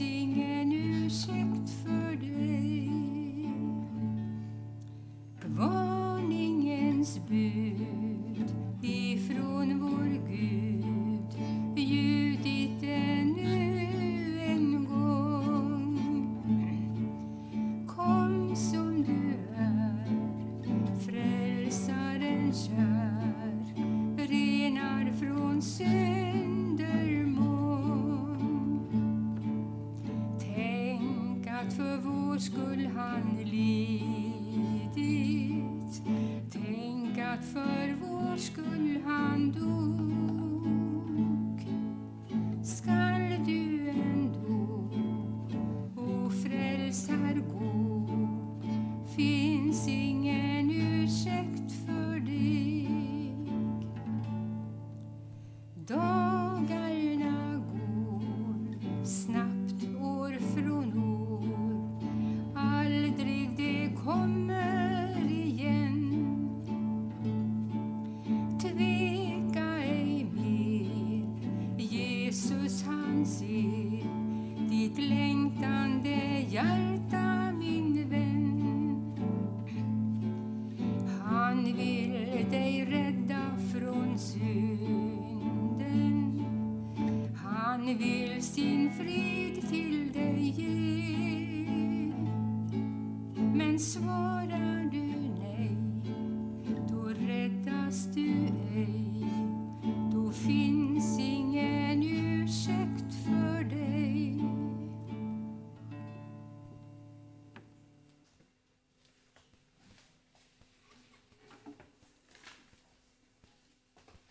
ingen ursäkt för dig. Varningens bud ifrån vår Gud ljudit ännu en gång. Kom som du är, frälsaren kär människors skull han lidit. Tänk att för vår skull han dog. Skall du ändå, o frälsar gå, finns ingen ursäkt synden. Han vill sin frid till dig ge. Men svarar du